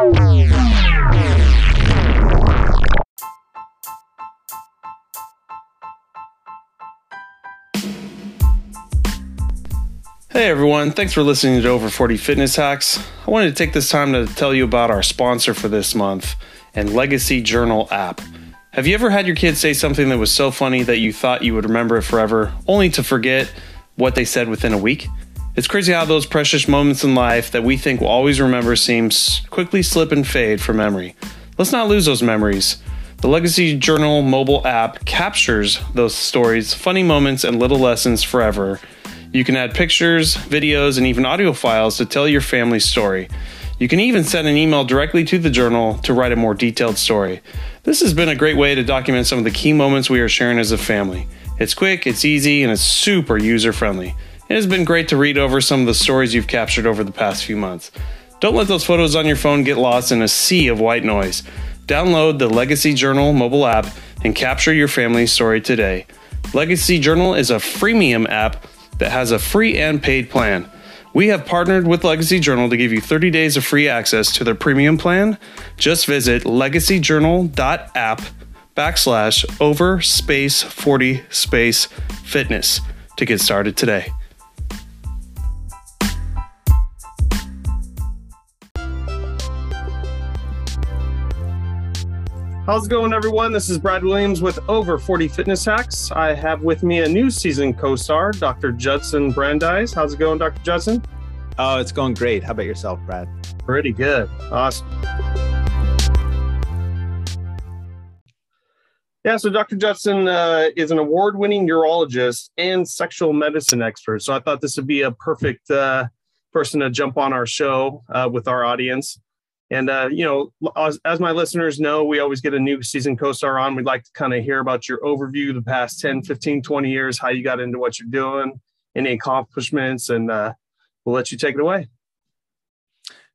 Hey everyone, thanks for listening to Over 40 Fitness Hacks. I wanted to take this time to tell you about our sponsor for this month and Legacy Journal app. Have you ever had your kids say something that was so funny that you thought you would remember it forever, only to forget what they said within a week? It's crazy how those precious moments in life that we think we'll always remember seem quickly slip and fade from memory. Let's not lose those memories. The Legacy Journal mobile app captures those stories, funny moments, and little lessons forever you can add pictures, videos, and even audio files to tell your family's story. You can even send an email directly to the journal to write a more detailed story. This has been a great way to document some of the key moments we are sharing as a family. It's quick, it's easy, and it's super user friendly. It has been great to read over some of the stories you've captured over the past few months. Don't let those photos on your phone get lost in a sea of white noise. Download the Legacy Journal mobile app and capture your family's story today. Legacy Journal is a freemium app that has a free and paid plan. We have partnered with Legacy Journal to give you 30 days of free access to their premium plan. Just visit legacyjournal.app backslash over space 40 space fitness to get started today. How's it going, everyone? This is Brad Williams with Over 40 Fitness Hacks. I have with me a new season co star, Dr. Judson Brandeis. How's it going, Dr. Judson? Oh, it's going great. How about yourself, Brad? Pretty good. Awesome. Yeah, so Dr. Judson uh, is an award winning urologist and sexual medicine expert. So I thought this would be a perfect uh, person to jump on our show uh, with our audience. And, uh, you know, as, as, my listeners know, we always get a new season co-star on. We'd like to kind of hear about your overview the past 10, 15, 20 years, how you got into what you're doing, any accomplishments, and uh, we'll let you take it away.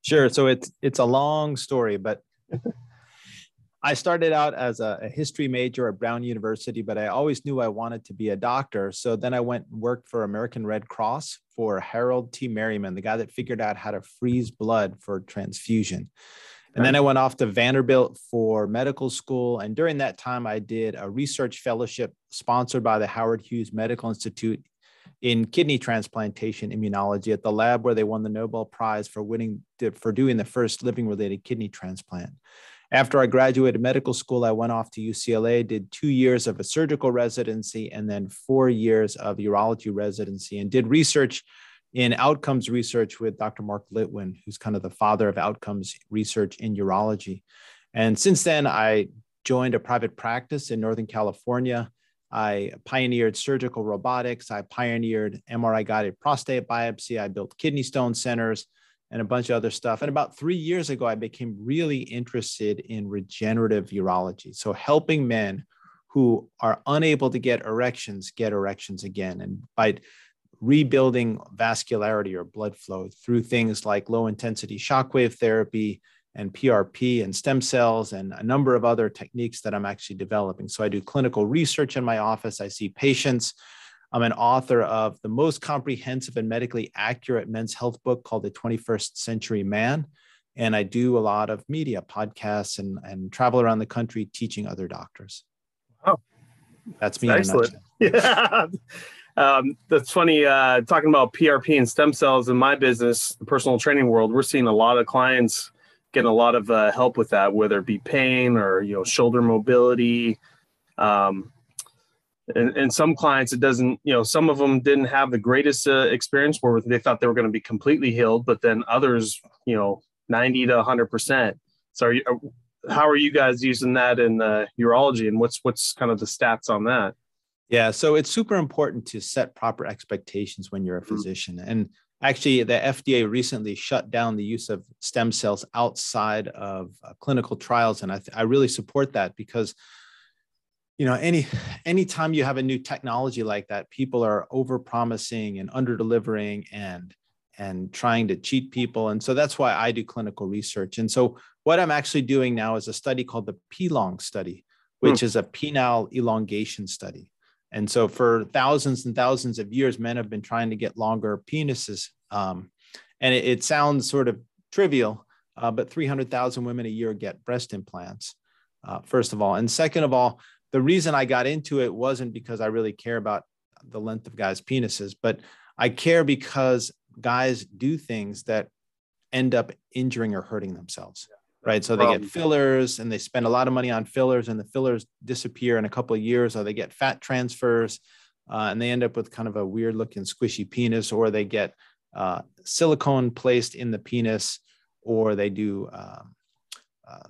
Sure. So it's, it's a long story, but I started out as a, a, history major at Brown University, but I always knew I wanted to be a doctor. So then I went and worked for American Red Cross for Harold T. Meryman, the guy that figured out how to freeze blood for transfusion. And then I went off to Vanderbilt for medical school. And during that time, I did a research fellowship sponsored by the Howard Hughes Medical Institute in kidney transplantation immunology at the lab where they won the Nobel Prize for winning for doing the first living related kidney transplant. After I graduated medical school, I went off to UCLA, did two years of a surgical residency, and then four years of urology residency, and did research in outcomes research with Dr. Mark Litwin, who's kind of the father of outcomes research in urology. And since then, I joined a private practice in Northern California. I pioneered surgical robotics. I pioneered MRI guided prostate biopsy. I built kidney stone centers and a bunch of other stuff. And about three years ago, I became really interested in regenerative urology. So helping men who are unable to get erections get erections again. And by rebuilding vascularity or blood flow through things like low intensity shockwave therapy and PRP and stem cells and a number of other techniques that I'm actually developing. So I do clinical research in my office. I see patients I'm an author of the most comprehensive and medically accurate men's health book called The 21st Century Man. And I do a lot of media, podcasts, and, and travel around the country teaching other doctors. Oh, that's me. Excellent. Yeah. Um, that's funny. Uh, talking about PRP and stem cells in my business, the personal training world, we're seeing a lot of clients getting a lot of uh, help with that, whether it be pain or you know shoulder mobility, um, and, and some clients it doesn't you know some of them didn't have the greatest uh, experience where they thought they were going to be completely healed but then others you know 90 to 100 percent so are you, uh, how are you guys using that in uh, urology and what's what's kind of the stats on that yeah so it's super important to set proper expectations when you're a mm-hmm. physician mm-hmm. and actually the fda recently shut down the use of stem cells outside of uh, clinical trials and I, th- I really support that because you know any anytime you have a new technology like that people are over promising and under delivering and and trying to cheat people and so that's why i do clinical research and so what i'm actually doing now is a study called the p-long study which hmm. is a penile elongation study and so for thousands and thousands of years men have been trying to get longer penises um, and it, it sounds sort of trivial uh, but 300,000 women a year get breast implants, uh, first of all. And second of all, the reason I got into it wasn't because I really care about the length of guys' penises, but I care because guys do things that end up injuring or hurting themselves. Right. So they get fillers and they spend a lot of money on fillers, and the fillers disappear in a couple of years, or they get fat transfers uh, and they end up with kind of a weird looking squishy penis, or they get uh, silicone placed in the penis, or they do um, uh,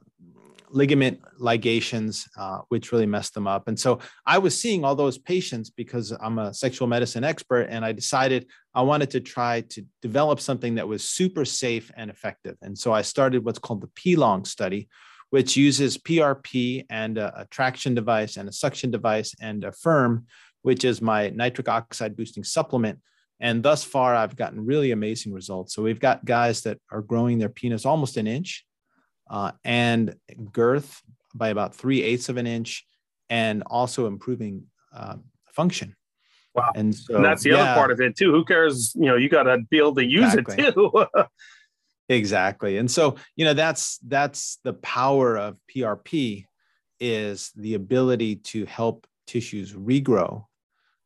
ligament ligations, uh, which really messed them up. And so I was seeing all those patients because I'm a sexual medicine expert, and I decided I wanted to try to develop something that was super safe and effective. And so I started what's called the P-LONG study, which uses PRP and a, a traction device and a suction device and Affirm, which is my nitric oxide boosting supplement. And thus far, I've gotten really amazing results. So we've got guys that are growing their penis almost an inch uh, and girth by about three eighths of an inch, and also improving uh, function. Wow. And so and that's the yeah. other part of it too. Who cares? You know, you got to be able to use exactly. it too. exactly. And so, you know, that's that's the power of PRP is the ability to help tissues regrow,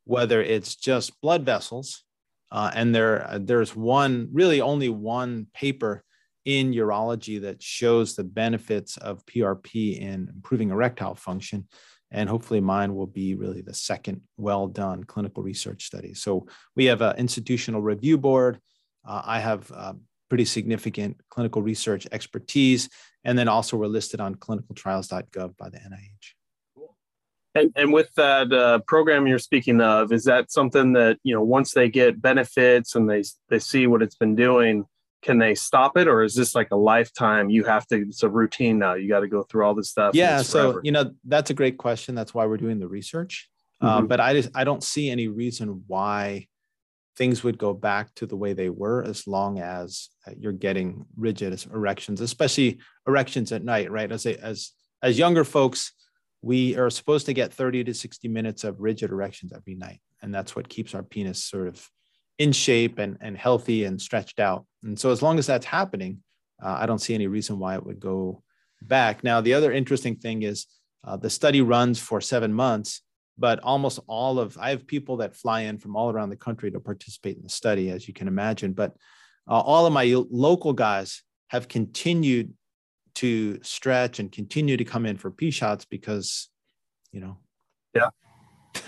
whether it's just blood vessels. Uh, and there, there's one, really only one paper in urology that shows the benefits of PRP in improving erectile function. And hopefully, mine will be really the second well done clinical research study. So, we have an institutional review board. Uh, I have uh, pretty significant clinical research expertise. And then also, we're listed on clinicaltrials.gov by the NIH. And, and with that uh, program you're speaking of, is that something that you know once they get benefits and they they see what it's been doing, can they stop it or is this like a lifetime you have to it's a routine now you got to go through all this stuff yeah so you know that's a great question that's why we're doing the research um, mm-hmm. um, but i just i don't see any reason why things would go back to the way they were as long as uh, you're getting rigid erections especially erections at night right as a, as as younger folks we are supposed to get 30 to 60 minutes of rigid erections every night and that's what keeps our penis sort of in shape and, and healthy and stretched out. And so as long as that's happening, uh, I don't see any reason why it would go back. Now, the other interesting thing is uh, the study runs for seven months, but almost all of, I have people that fly in from all around the country to participate in the study, as you can imagine. But uh, all of my local guys have continued to stretch and continue to come in for P shots because, you know, yeah,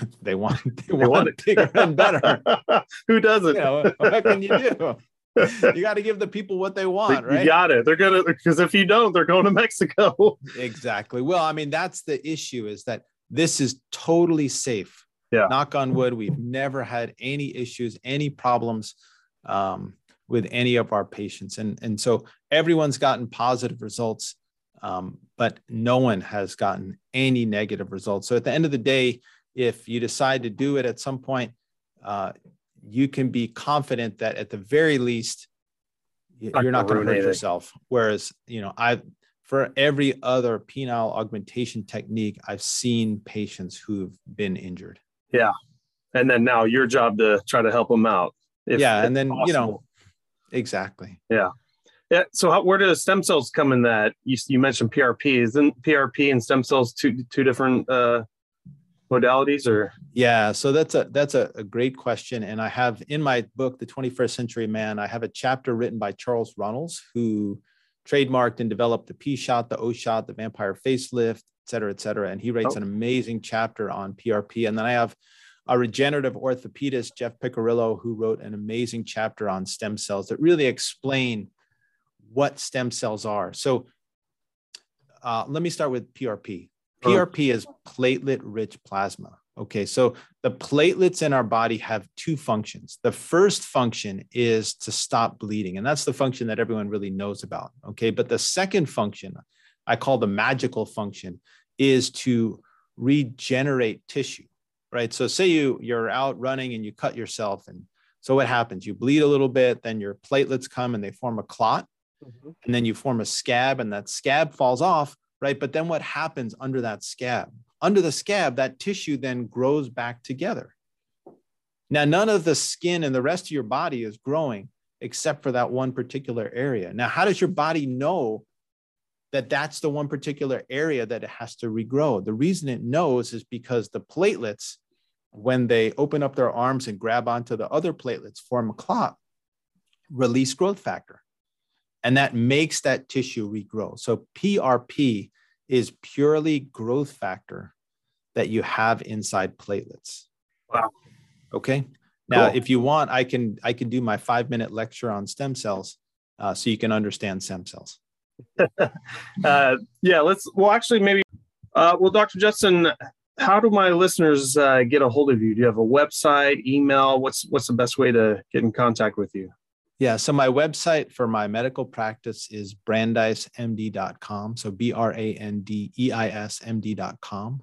they want they, they want, it bigger and better. Who doesn't? You know, what can you do? you got to give the people what they want, right? You got it. They're gonna because if you don't, they're going to Mexico. exactly. Well, I mean, that's the issue is that this is totally safe. Yeah. Knock on wood, we've never had any issues, any problems um, with any of our patients, and and so everyone's gotten positive results, um, but no one has gotten any negative results. So at the end of the day, if you decide to do it at some point, uh, you can be confident that at the very least, you're not going to hurt yourself. Whereas, you know, I for every other penile augmentation technique, I've seen patients who've been injured. Yeah, and then now your job to try to help them out. If, yeah, and then possible. you know, exactly. Yeah. Yeah. So, how, where do stem cells come in that? You, you mentioned PRP. Isn't PRP and stem cells two two different uh, modalities or? Yeah so that's a that's a, a, great question and i have in my book the 21st century man i have a chapter written by charles runels who trademarked and developed the p shot the o shot the vampire facelift et cetera et cetera and he writes oh. an amazing chapter on prp and then i have a regenerative orthopedist jeff picarillo who wrote an amazing chapter on stem cells that really explain what stem cells are. So uh, let me start with prp PRP is platelet rich plasma. Okay, so the platelets in our body have two functions. The first function is to stop bleeding, and that's the function that everyone really knows about. Okay, but the second function, I call the magical function, is to regenerate tissue, right? So, say you you're out running and you cut yourself, and so what happens? You bleed a little bit, then your platelets come and they form a clot, mm-hmm. and then you form a scab, and that scab falls off right? But then what happens under that scab? Under the scab, that tissue then grows back together. Now, none of the skin and the rest of your body is growing except for that one particular area. Now, how does your body know that that's the one particular area that it has to regrow? The reason it knows is because the platelets, when they open up their arms and grab onto the other platelets, form a clot, release growth factor. And that makes that tissue regrow. So PRP is purely growth factor that you have inside platelets. Wow. Okay. Now, cool. if you want, I can I can do my five minute lecture on stem cells, uh, so you can understand stem cells. uh, yeah, let's. Well, actually, maybe. Uh, well, Dr. Justin, how do my listeners uh, get a hold of you? Do you have a website, email? What's what's the best way to get in contact with you? Yeah, so my website for my medical practice is brandeismd.com. So B R A N D E I S M D.com.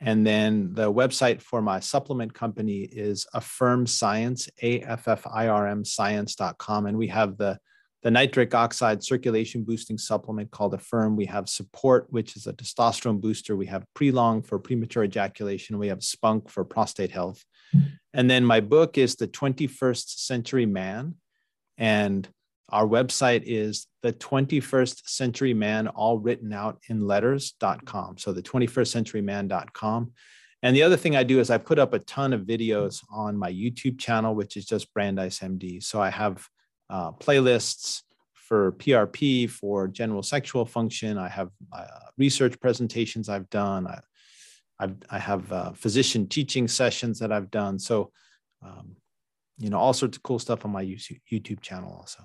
And then the website for my supplement company is Affirm Science, A F F I R M science.com. And we have the, the nitric oxide circulation boosting supplement called Affirm. We have Support, which is a testosterone booster. We have Prelong for premature ejaculation. We have Spunk for prostate health. Hmm. And then my book is The 21st Century Man. And our website is the 21st century man, all written out in letters.com. So the 21st century man.com. And the other thing I do is I put up a ton of videos on my YouTube channel, which is just Brandeis MD. So I have uh, playlists for PRP, for general sexual function. I have uh, research presentations I've done. I, I've, I have uh, physician teaching sessions that I've done. So, um, you know, all sorts of cool stuff on my YouTube channel also.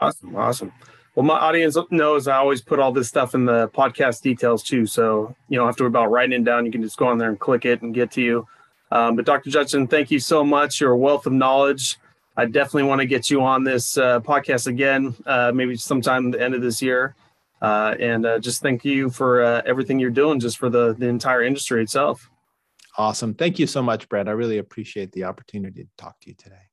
Awesome. Awesome. Well, my audience knows I always put all this stuff in the podcast details too. So you don't have to worry about writing it down. You can just go on there and click it and get to you. Um, but Dr. Judson, thank you so much. You're a wealth of knowledge. I definitely want to get you on this uh, podcast again, uh, maybe sometime at the end of this year. Uh, and uh, just thank you for uh, everything you're doing just for the, the entire industry itself. Awesome. Thank you so much, Brad. I really appreciate the opportunity to talk to you today.